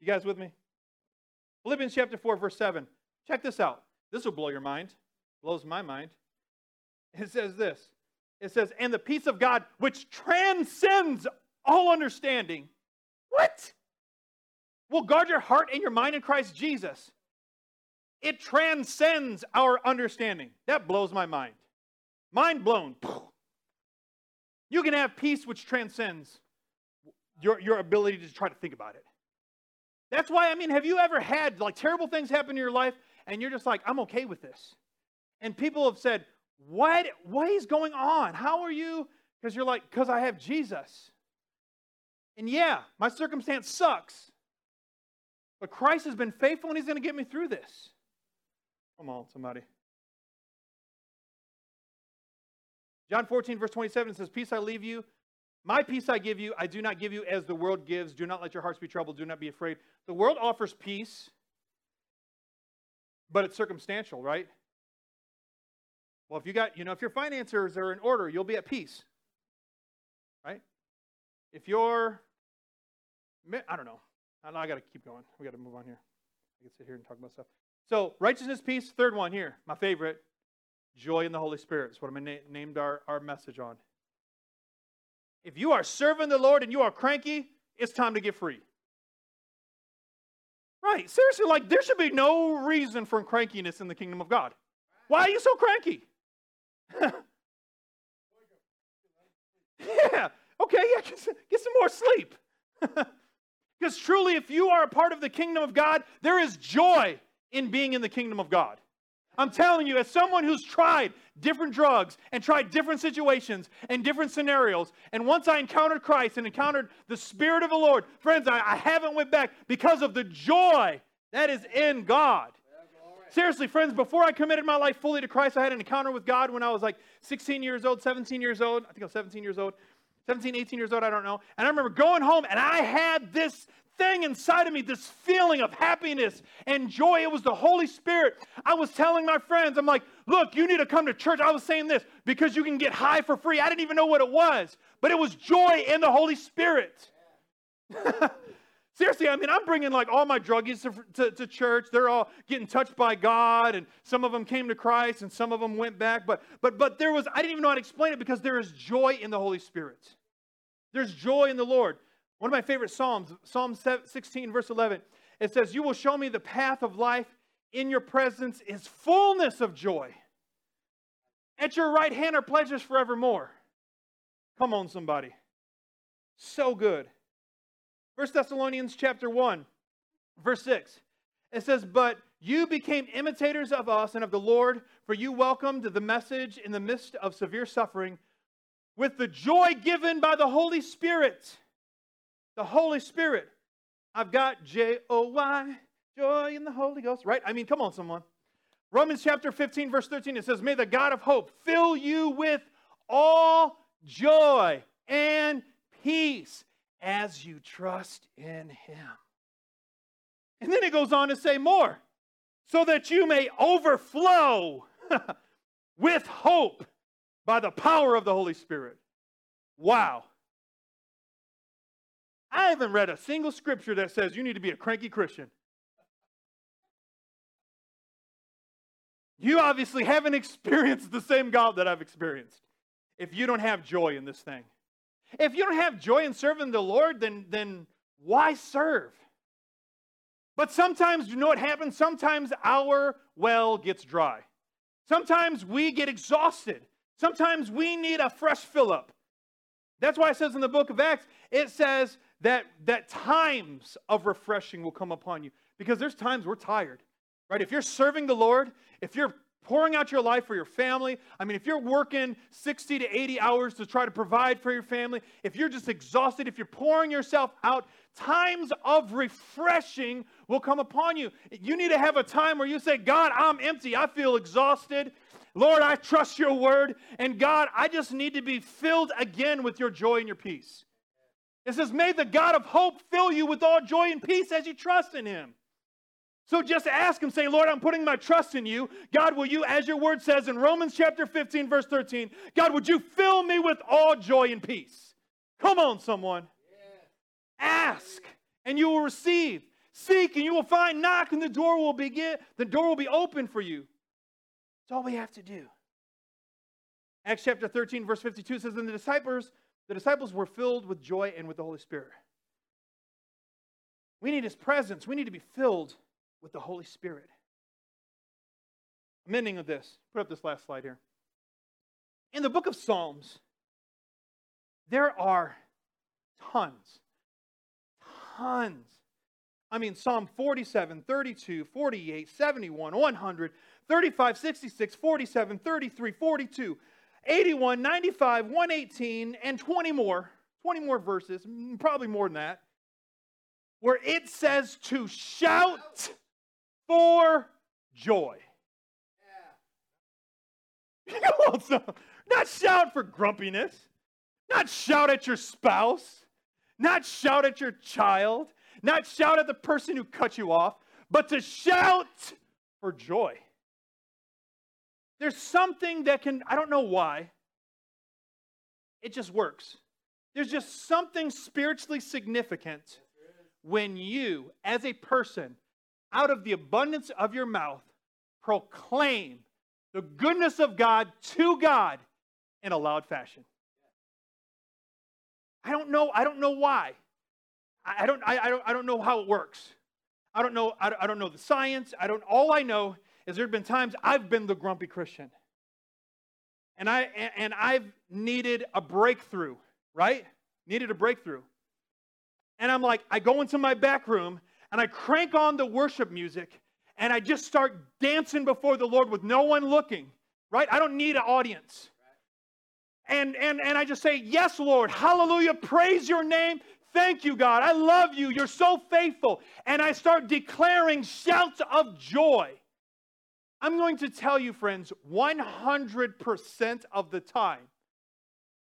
You guys with me? Philippians chapter 4, verse 7. Check this out. This will blow your mind. Blows my mind. It says this. It says, and the peace of God, which transcends all understanding. What? Will guard your heart and your mind in Christ Jesus. It transcends our understanding. That blows my mind. Mind blown. [SIGHS] You can have peace which transcends your, your ability to try to think about it. That's why, I mean, have you ever had like terrible things happen in your life and you're just like, I'm okay with this? And people have said, What what is going on? How are you? Because you're like, because I have Jesus. And yeah, my circumstance sucks. But Christ has been faithful and he's going to get me through this. Come on, somebody. John 14, verse 27 says, Peace I leave you. My peace I give you. I do not give you as the world gives. Do not let your hearts be troubled. Do not be afraid. The world offers peace, but it's circumstantial, right? Well, if you got, you know, if your finances are in order, you'll be at peace, right? If you're, I don't know, I I got to keep going. We got to move on here. I can sit here and talk about stuff. So, righteousness, peace, third one here, my favorite, joy in the Holy Spirit. Is what I na- named our, our message on. If you are serving the Lord and you are cranky, it's time to get free. Right, seriously, like there should be no reason for crankiness in the kingdom of God. Why are you so cranky? [LAUGHS] yeah, Okay, yeah, get some, get some more sleep. [LAUGHS] because truly, if you are a part of the kingdom of God, there is joy in being in the kingdom of God. I'm telling you, as someone who's tried different drugs and tried different situations and different scenarios, and once I encountered Christ and encountered the Spirit of the Lord, friends, I, I haven't went back because of the joy that is in God. Seriously, friends, before I committed my life fully to Christ, I had an encounter with God when I was like 16 years old, 17 years old. I think I was 17 years old. 17, 18 years old, I don't know. And I remember going home and I had this thing inside of me, this feeling of happiness and joy. It was the Holy Spirit. I was telling my friends, I'm like, look, you need to come to church. I was saying this because you can get high for free. I didn't even know what it was, but it was joy in the Holy Spirit. [LAUGHS] Seriously, I mean, I'm bringing like all my druggies to, to, to, church. They're all getting touched by God, and some of them came to Christ, and some of them went back. But but but there was I didn't even know how to explain it because there is joy in the Holy Spirit. There's joy in the Lord. One of my favorite Psalms, Psalm 16, verse 11, it says, You will show me the path of life. In your presence is fullness of joy. At your right hand are pleasures forevermore. Come on, somebody. So good. First Thessalonians chapter 1, verse 6. It says, But you became imitators of us and of the Lord, for you welcomed the message in the midst of severe suffering with the joy given by the Holy Spirit the Holy Spirit. I've got J O Y, joy in the Holy Ghost, right? I mean, come on, someone. Romans chapter 15, verse 13, it says, May the God of hope fill you with all joy and peace as you trust in him. And then it goes on to say more, so that you may overflow [LAUGHS] with hope by the power of the Holy Spirit. Wow. I haven't read a single scripture that says you need to be a cranky Christian. You obviously haven't [LAUGHS] experienced the same God that I've experienced if you don't have joy in this thing. If you don't have joy in serving the Lord, then, then why serve? But sometimes, you know what happens? Sometimes our well gets dry. Sometimes we get exhausted. Sometimes we need a fresh fill up. That's why it says in the book of Acts, it says that, that times of refreshing will come upon you. Because there's times we're tired, right? If you're serving the Lord, if you're pouring out your life for your family, I mean, if you're working 60 to 80 hours to try to provide for your family, if you're just exhausted, if you're pouring yourself out, times of refreshing will come upon you. You need to have a time where you say, God, I'm empty. I feel exhausted. Lord, I trust your word. And God, I just need to be filled again with your joy and your peace. It says, May the God of hope fill you with all joy and peace as you trust in him. So just ask him, say, Lord, I'm putting my trust in you. God, will you, as your word says in Romans chapter 15, verse 13, God, would you fill me with all joy and peace? Come on, someone. Ask, and you will receive. Seek, and you will find. Knock, and the door will begin. The door will be open for you. That's all we have to do. Acts chapter 13, verse 52 says, And the disciples the disciples were filled with joy and with the Holy Spirit. We need His presence. We need to be filled with the Holy Spirit. Of this. Put up this last slide here. In the book of Psalms, there are tons, tons. I mean, Psalm 47, 32, 48, 71, 100, 35, 66, 47, 33, 42, 81, 95, 118, and 20 more, 20 more verses, probably more than that, where it says to shout for joy. Yeah. [LAUGHS] not shout for grumpiness, not shout at your spouse, not shout at your child, not shout at the person who cut you off, but to shout for joy. There's something that can, I don't know why, it just works. There's just something spiritually significant when you, as a person, out of the abundance of your mouth, proclaim the goodness of God to God in a loud fashion. I don't know. I don't know why. I don't. I, I don't. I don't know how it works. I don't know. I, I don't know the science. I don't. All I know is there have been times I've been the grumpy Christian. And I and I've needed a breakthrough, right? needed a breakthrough. And I'm like, I go into my back room and I crank on the worship music and I just start dancing before the Lord with no one looking, right? I don't need an audience. And, and, and I just say, Yes, Lord, hallelujah, praise your name. Thank you, God. I love you. You're so faithful. And I start declaring shouts of joy. I'm going to tell you, friends, 100% of the time,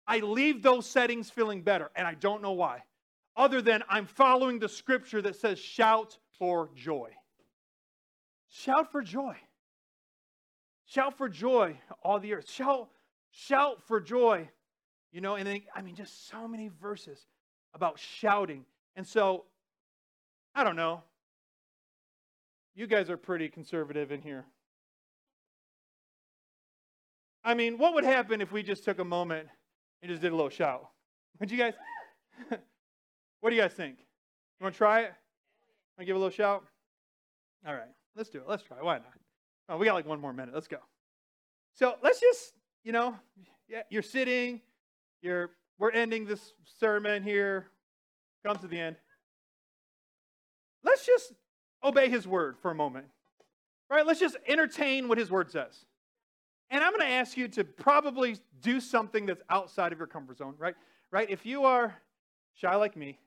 I leave those settings feeling better, and I don't know why, other than I'm following the scripture that says, shout for joy. Shout for joy. Shout for joy, all the earth. Shout, shout for joy. You know, and then, I mean, just so many verses about shouting. And so, I don't know. You guys are pretty conservative in here. I mean, what would happen if we just took a moment and just did a little shout? Would you guys? [LAUGHS] what do you guys think? You want to try it? Want to give a little shout? All right, let's do it. Let's try. Why not? Oh, we got like one more minute. Let's go. So let's just, you know, yeah, you're sitting, you're we're ending this sermon here. Come to the end. Let's just obey his word for a moment. Right? Let's just entertain what his word says. And I'm going to ask you to probably do something that's outside of your comfort zone, right? Right? If you are shy like me,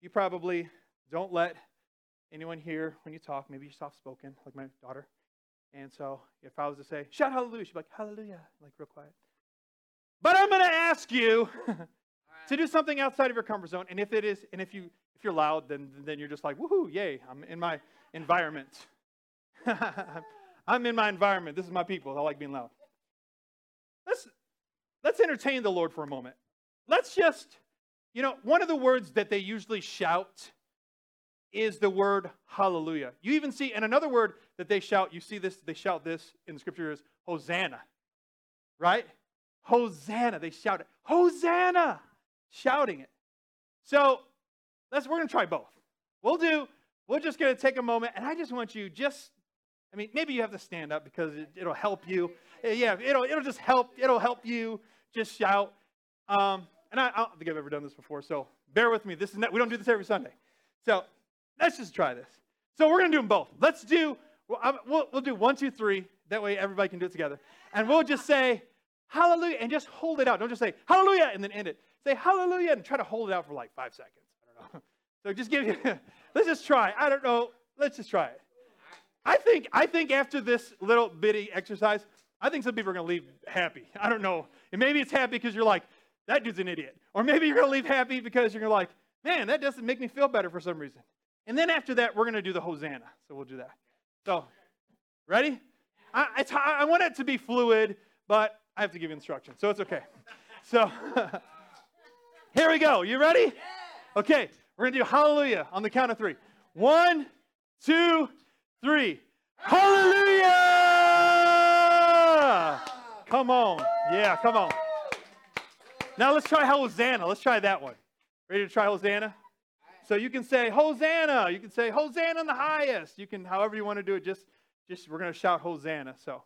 you probably don't let anyone hear when you talk. Maybe you're soft spoken, like my daughter. And so if I was to say, shout hallelujah, she'd be like, hallelujah, like real quiet. But I'm going to ask you [LAUGHS] to do something outside of your comfort zone. And if it is, and if you if you're loud, then then you're just like, woohoo, yay, I'm in my environment. [LAUGHS] in my environment. This is my people. I like being loud. Let's let's entertain the Lord for a moment. Let's just, you know, one of the words that they usually shout is the word hallelujah. You even see, and another word that they shout, you see this, they shout this in the scripture is Hosanna. Right? Hosanna. They shout it. Hosanna! Shouting it. So let's we're gonna try both. We'll do, we're just gonna take a moment, and I just want you just I mean, maybe you have to stand up because it, will help you. Eh, yeah, it'll, it'll just help. It'll help you just shout. Um, and I, I, don't think I've ever done this before, so bear with me. This is not, we don't do this every Sunday. So let's just try this. So we're going to do them both. Let's do, we'll, we'll do one, two, three. That way everybody can do it together. And we'll just say, hallelujah, and just hold it out. Don't just say, hallelujah, and then end it. Say, hallelujah, and try to hold it out for like five seconds. I don't know. [LAUGHS] So just give you, [LAUGHS] let's just try. I don't know. Let's just try it. I think, I think after this little bitty exercise, I think some people are going to leave happy. I don't know. And maybe it's happy because you're like, that dude's an idiot. Or maybe you're going to leave happy because you're like, man, that doesn't make me feel better for some reason. And then after that, we're going to do the Hosanna. So we'll do that. So, ready? I, I want it to be fluid, but I have to give you instructions. So it's okay. So, [LAUGHS] here we go. You ready? Okay, we're going to do hallelujah on the count of three. One, two, three. Hallelujah! Come on. Yeah, come on. Now let's try Hosanna. Let's try that one. Ready to try Hosanna? So you can say Hosanna. You can say Hosanna in the highest. You can, however you want to do it, just, just we're going to shout Hosanna. So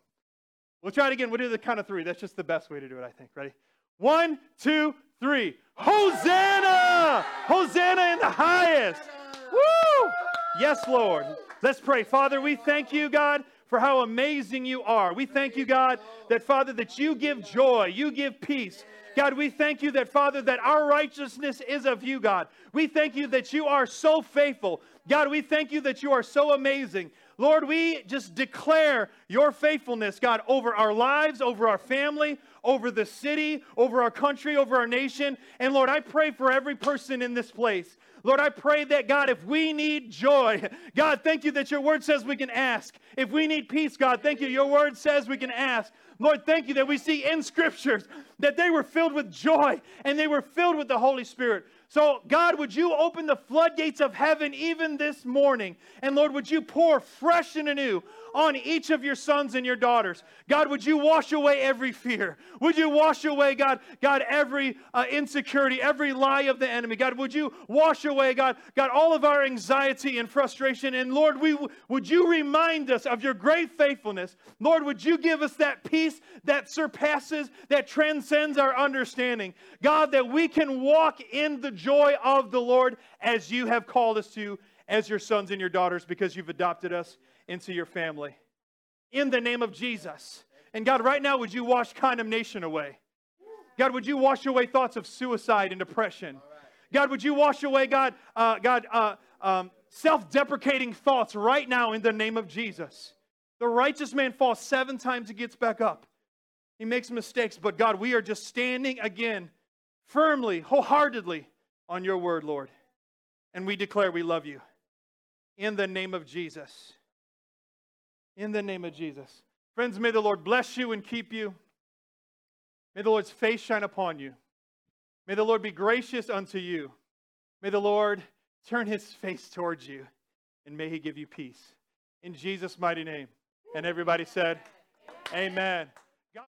we'll try it again. We'll do the count of three. That's just the best way to do it, I think. Ready? One, two, three. Hosanna! Hosanna in the highest. Yes, Lord. Let's pray. Father, we thank you, God, for how amazing you are. We thank you, God, that, Father, that you give joy, you give peace. God, we thank you that, Father, that our righteousness is of you, God. We thank you that you are so faithful. God, we thank you that you are so amazing. Lord, we just declare your faithfulness, God, over our lives, over our family, over the city, over our country, over our nation. And Lord, I pray for every person in this place. Lord, I pray that, God, if we need joy, [LAUGHS] God, thank you that your word says we can ask. If we need peace, God, thank you, your word says we can ask. Lord, thank you that we see in scriptures that they were filled with joy and they were filled with the Holy Spirit. So, God, would you open the floodgates of heaven even this morning? And Lord, would you pour fresh and anew on each of your sons and your daughters? God, would you wash away every fear? Would you wash away, God, God, every uh, insecurity, every lie of the enemy? God, would you wash away, God, God, all of our anxiety and frustration? And Lord, we would you remind us of your great faithfulness? Lord, would you give us that peace that surpasses, that transcends our understanding? God, that we can walk in the joy of the Lord as you have called us to as your sons and your daughters because you've adopted us into your family. In the name of Jesus. And God, right now, would you wash condemnation away? God, would you wash away thoughts of suicide and depression? God, would you wash away, God, uh, God, uh, um, self-deprecating thoughts right now in the name of Jesus? The righteous man falls seven times, he gets back up. He makes mistakes, but God, we are just standing again firmly, wholeheartedly on your word, Lord. And we declare we love you. In the name of Jesus. In the name of Jesus. Friends, may the Lord bless you and keep you. May the Lord's face shine upon you. May the Lord be gracious unto you. May the Lord turn his face towards you. And may he give you peace. In Jesus' mighty name. And everybody said, Amen. Amen.